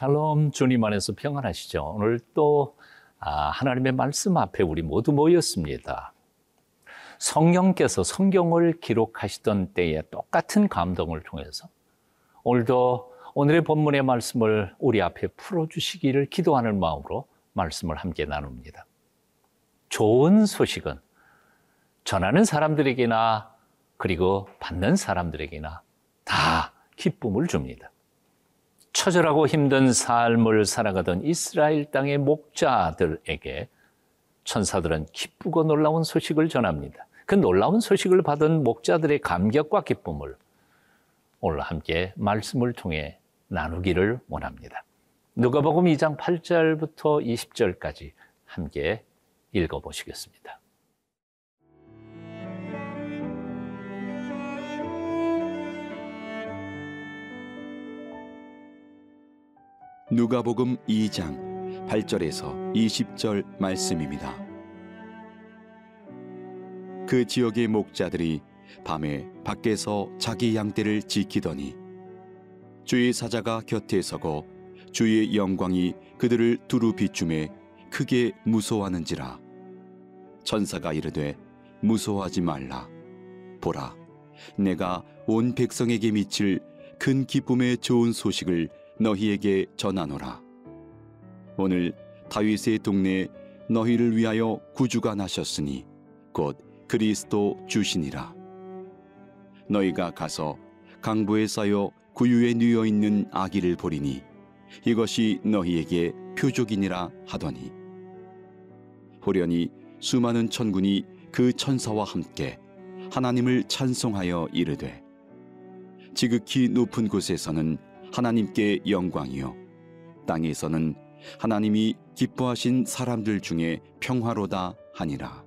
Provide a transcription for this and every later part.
샬롬 주님 안에서 평안하시죠. 오늘 또 아, 하나님의 말씀 앞에 우리 모두 모였습니다. 성령께서 성경을 기록하시던 때에 똑같은 감동을 통해서 오늘도 오늘의 본문의 말씀을 우리 앞에 풀어주시기를 기도하는 마음으로 말씀을 함께 나눕니다. 좋은 소식은 전하는 사람들에게나 그리고 받는 사람들에게나 다 기쁨을 줍니다. 처절하고 힘든 삶을 살아가던 이스라엘 땅의 목자들에게 천사들은 기쁘고 놀라운 소식을 전합니다. 그 놀라운 소식을 받은 목자들의 감격과 기쁨을 오늘 함께 말씀을 통해 나누기를 원합니다. 누가복음 2장 8절부터 20절까지 함께 읽어보시겠습니다. 누가복음 2장 8절에서 20절 말씀입니다. 그 지역의 목자들이 밤에 밖에서 자기 양떼를 지키더니 주의 사자가 곁에 서고 주의 영광이 그들을 두루 비춤에 크게 무서워하는지라 천사가 이르되 무서워하지 말라 보라 내가 온 백성에게 미칠 큰 기쁨의 좋은 소식을 너희에게 전하노라. 오늘 다윗의 동네에 너희를 위하여 구주가 나셨으니 곧 그리스도 주시니라. 너희가 가서 강보에 쌓여 구유에 누워 있는 아기를 보리니 이것이 너희에게 표적이니라 하더니 호련히 수많은 천군이 그 천사와 함께 하나님을 찬송하여 이르되 지극히 높은 곳에서는 하나님께 영광이요. 땅에서는 하나님이 기뻐하신 사람들 중에 평화로다 하니라.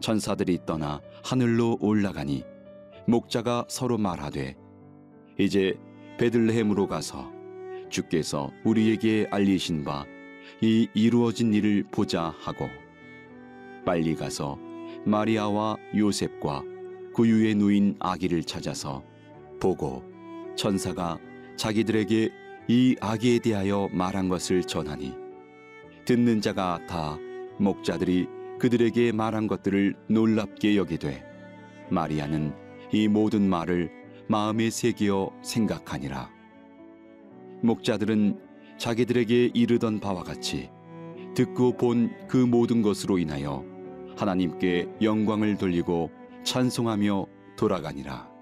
천사들이 떠나 하늘로 올라가니 목자가 서로 말하되 이제 베들레헴으로 가서 주께서 우리에게 알리신 바 이 이루어진 일을 보자 하고 빨리 가서 마리아와 요셉과 구유에 누인 아기를 찾아서 보고 천사가 자기들에게 이 아기에 대하여 말한 것을 전하니 듣는 자가 다 목자들이 그들에게 말한 것들을 놀랍게 여기되 마리아는 이 모든 말을 마음에 새기어 생각하니라 목자들은 자기들에게 이르던 바와 같이 듣고 본 그 모든 것으로 인하여 하나님께 영광을 돌리고 찬송하며 돌아가니라.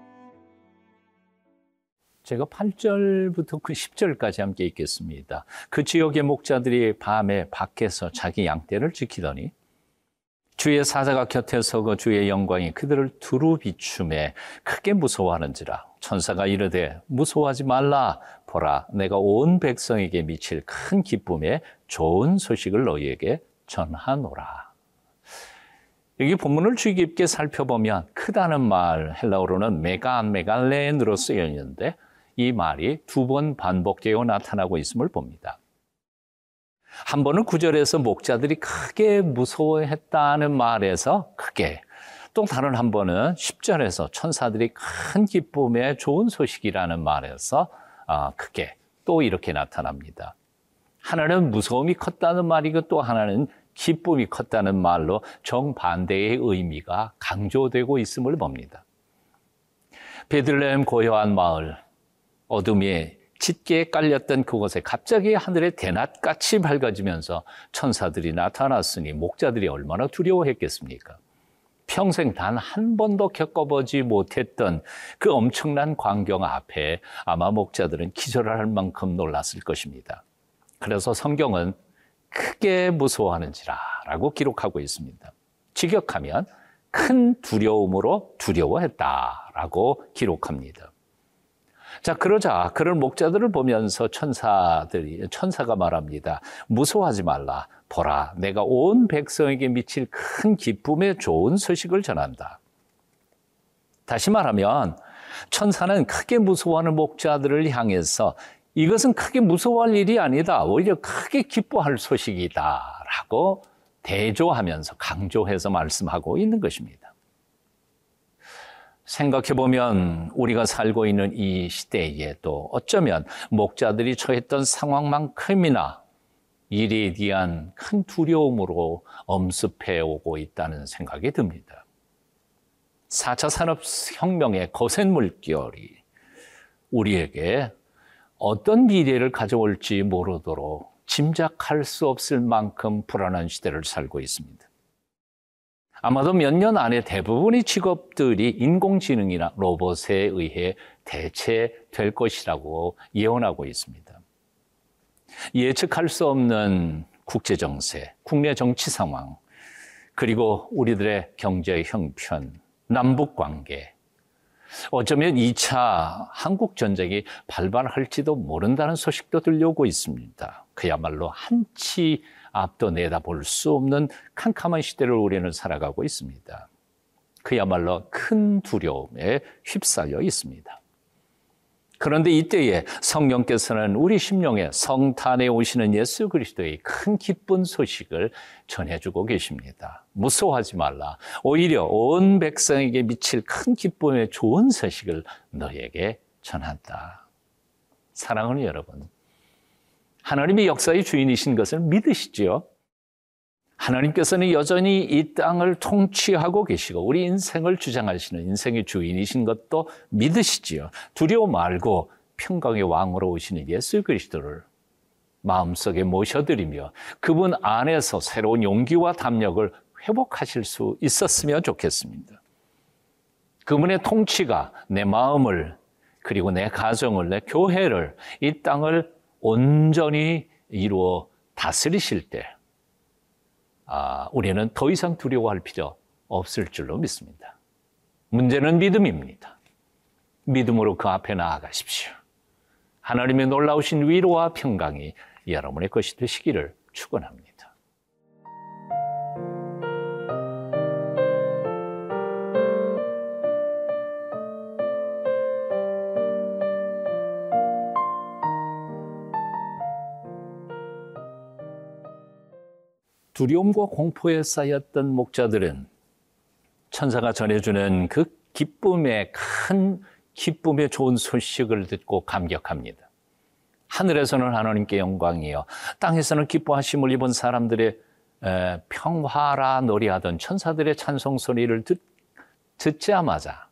제가 8절부터 그 10절까지 함께 읽겠습니다. 그 지역의 목자들이 밤에 밖에서 자기 양떼를 지키더니 주의 사자가 곁에 서고 주의 영광이 그들을 두루 비춤에 크게 무서워하는지라 천사가 이르되 무서워하지 말라 보라 내가 온 백성에게 미칠 큰 기쁨에 좋은 소식을 너희에게 전하노라. 여기 본문을 주의 깊게 살펴보면 크다는 말 헬라어로는 메간 메갈레인으로 쓰여 있는데 이 말이 두 번 반복되어 나타나고 있음을 봅니다. 한 번은 구절에서 목자들이 크게 무서워했다는 말에서 크게 또 다른 한 번은 10절에서 천사들이 큰 기쁨의 좋은 소식이라는 말에서 아, 크게 또 이렇게 나타납니다. 하나는 무서움이 컸다는 말이고 또 하나는 기쁨이 컸다는 말로 정반대의 의미가 강조되고 있음을 봅니다. 베들레헴 고요한 마을, 어둠에 짙게 깔렸던 그곳에 갑자기 하늘의 대낮같이 밝아지면서 천사들이 나타났으니 목자들이 얼마나 두려워했겠습니까? 평생 단 한 번도 겪어보지 못했던 그 엄청난 광경 앞에 아마 목자들은 기절할 만큼 놀랐을 것입니다. 그래서 성경은 크게 무서워하는지라 라고 기록하고 있습니다. 직역하면 큰 두려움으로 두려워했다 라고 기록합니다. 자, 그러자 그런 목자들을 보면서 천사들이 천사가 말합니다. 무서워하지 말라. 보라, 내가 온 백성에게 미칠 큰 기쁨의 좋은 소식을 전한다. 다시 말하면 천사는 크게 무서워하는 목자들을 향해서 이것은 크게 무서워할 일이 아니다. 오히려 크게 기뻐할 소식이다. 라고 대조하면서 강조해서 말씀하고 있는 것입니다. 생각해 보면 우리가 살고 있는 이 시대에도 어쩌면 목자들이 처했던 상황만큼이나 일에 대한 큰 두려움으로 엄습해 오고 있다는 생각이 듭니다. 4차 산업혁명의 거센 물결이 우리에게 어떤 미래를 가져올지 모르도록 짐작할 수 없을 만큼 불안한 시대를 살고 있습니다. 아마도 몇 년 안에 대부분의 직업들이 인공지능이나 로봇에 의해 대체될 것이라고 예언하고 있습니다. 예측할 수 없는 국제 정세, 국내 정치 상황, 그리고 우리들의 경제 형편, 남북 관계, 어쩌면 2차 한국 전쟁이 발발할지도 모른다는 소식도 들려오고 있습니다. 그야말로 한치 앞도 내다볼 수 없는 캄캄한 시대를 우리는 살아가고 있습니다. 그야말로 큰 두려움에 휩싸여 있습니다. 그런데 이때에 성령께서는 우리 심령에 성탄에 오시는 예수 그리스도의 큰 기쁜 소식을 전해주고 계십니다. 무서워하지 말라. 오히려 온 백성에게 미칠 큰 기쁨의 좋은 소식을 너에게 전한다. 사랑하는 여러분, 하나님의 역사의 주인이신 것을 믿으시지요? 하나님께서는 여전히 이 땅을 통치하고 계시고 우리 인생을 주장하시는 인생의 주인이신 것도 믿으시지요. 두려워 말고 평강의 왕으로 오시는 예수 그리스도를 마음속에 모셔드리며 그분 안에서 새로운 용기와 담력을 회복하실 수 있었으면 좋겠습니다. 그분의 통치가 내 마음을 그리고 내 가정을 내 교회를 이 땅을 온전히 이루어 다스리실 때 아, 우리는 더 이상 두려워할 필요 없을 줄로 믿습니다. 문제는 믿음입니다. 믿음으로 그 앞에 나아가십시오. 하나님의 놀라우신 위로와 평강이 여러분의 것이 되시기를 축원합니다. 두려움과 공포에 쌓였던 목자들은 천사가 전해주는 그 기쁨의 큰 기쁨의 좋은 소식을 듣고 감격합니다. 하늘에서는 하나님께 영광이요. 땅에서는 기뻐하심을 입은 사람들의 평화라 노래하던 천사들의 찬송 소리를 듣, 듣자마자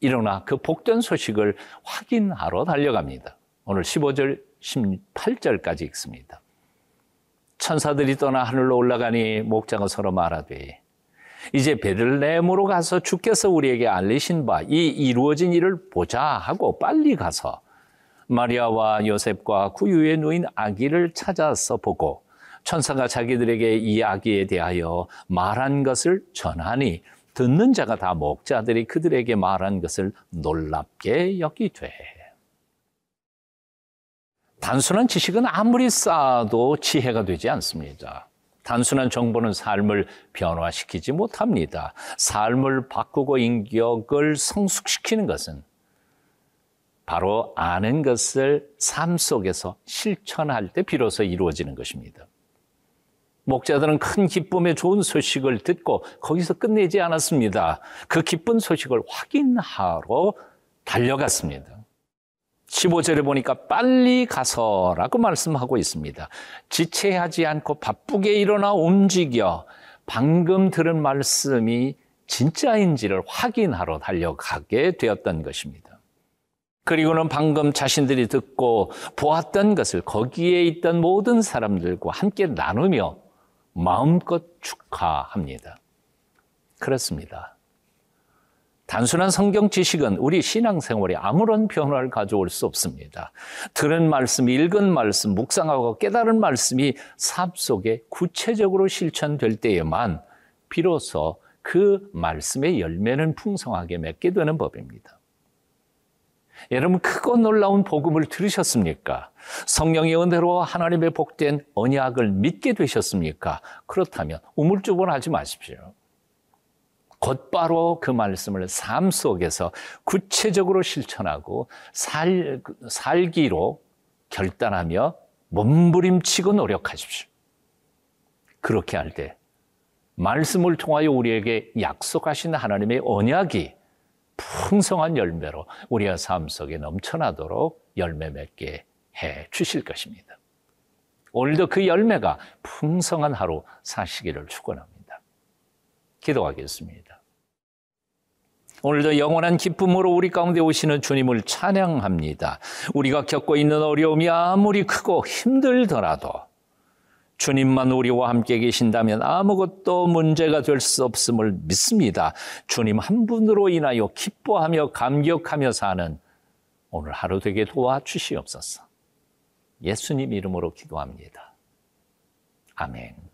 일어나 그 복된 소식을 확인하러 달려갑니다. 오늘 15절, 18절까지 읽습니다. 천사들이 떠나 하늘로 올라가니 목자가 서로 말하되 이제 베들레헴으로 가서 주께서 우리에게 알리신 바 이 이루어진 일을 보자 하고 빨리 가서 마리아와 요셉과 구유에 누인 아기를 찾아서 보고 천사가 자기들에게 이 아기에 대하여 말한 것을 전하니 듣는 자가 다 목자들이 그들에게 말한 것을 놀랍게 여기되 단순한 지식은 아무리 쌓아도 지혜가 되지 않습니다. 단순한 정보는 삶을 변화시키지 못합니다. 삶을 바꾸고 인격을 성숙시키는 것은 바로 아는 것을 삶 속에서 실천할 때 비로소 이루어지는 것입니다. 목자들은 큰 기쁨의 좋은 소식을 듣고 거기서 끝내지 않았습니다. 그 기쁜 소식을 확인하러 달려갔습니다. 15절에 보니까 빨리 가서라고 말씀하고 있습니다. 지체하지 않고 바쁘게 일어나 움직여 방금 들은 말씀이 진짜인지를 확인하러 달려가게 되었던 것입니다. 그리고는 방금 자신들이 듣고 보았던 것을 거기에 있던 모든 사람들과 함께 나누며 마음껏 축하합니다. 그렇습니다. 단순한 성경 지식은 우리 신앙생활에 아무런 변화를 가져올 수 없습니다. 들은 말씀, 읽은 말씀, 묵상하고 깨달은 말씀이 삶 속에 구체적으로 실천될 때에만 비로소 그 말씀의 열매는 풍성하게 맺게 되는 법입니다. 여러분 크고 놀라운 복음을 들으셨습니까? 성령의 은혜로 하나님의 복된 언약을 믿게 되셨습니까? 그렇다면 우물쭈물하지 마십시오. 곧바로 그 말씀을 삶 속에서 구체적으로 실천하고 살, 살기로 결단하며 몸부림치고 노력하십시오. 그렇게 할 때 말씀을 통하여 우리에게 약속하신 하나님의 언약이 풍성한 열매로 우리의 삶 속에 넘쳐나도록 열매 맺게 해 주실 것입니다. 오늘도 그 열매가 풍성한 하루 사시기를 축원합니다. 기도하겠습니다. 오늘도 영원한 기쁨으로 우리 가운데 오시는 주님을 찬양합니다. 우리가 겪고 있는 어려움이 아무리 크고 힘들더라도 주님만 우리와 함께 계신다면 아무것도 문제가 될 수 없음을 믿습니다. 주님 한 분으로 인하여 기뻐하며 감격하며 사는 오늘 하루 되게 도와주시옵소서. 예수님 이름으로 기도합니다. 아멘.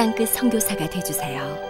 땅끝 성교사가 되주세요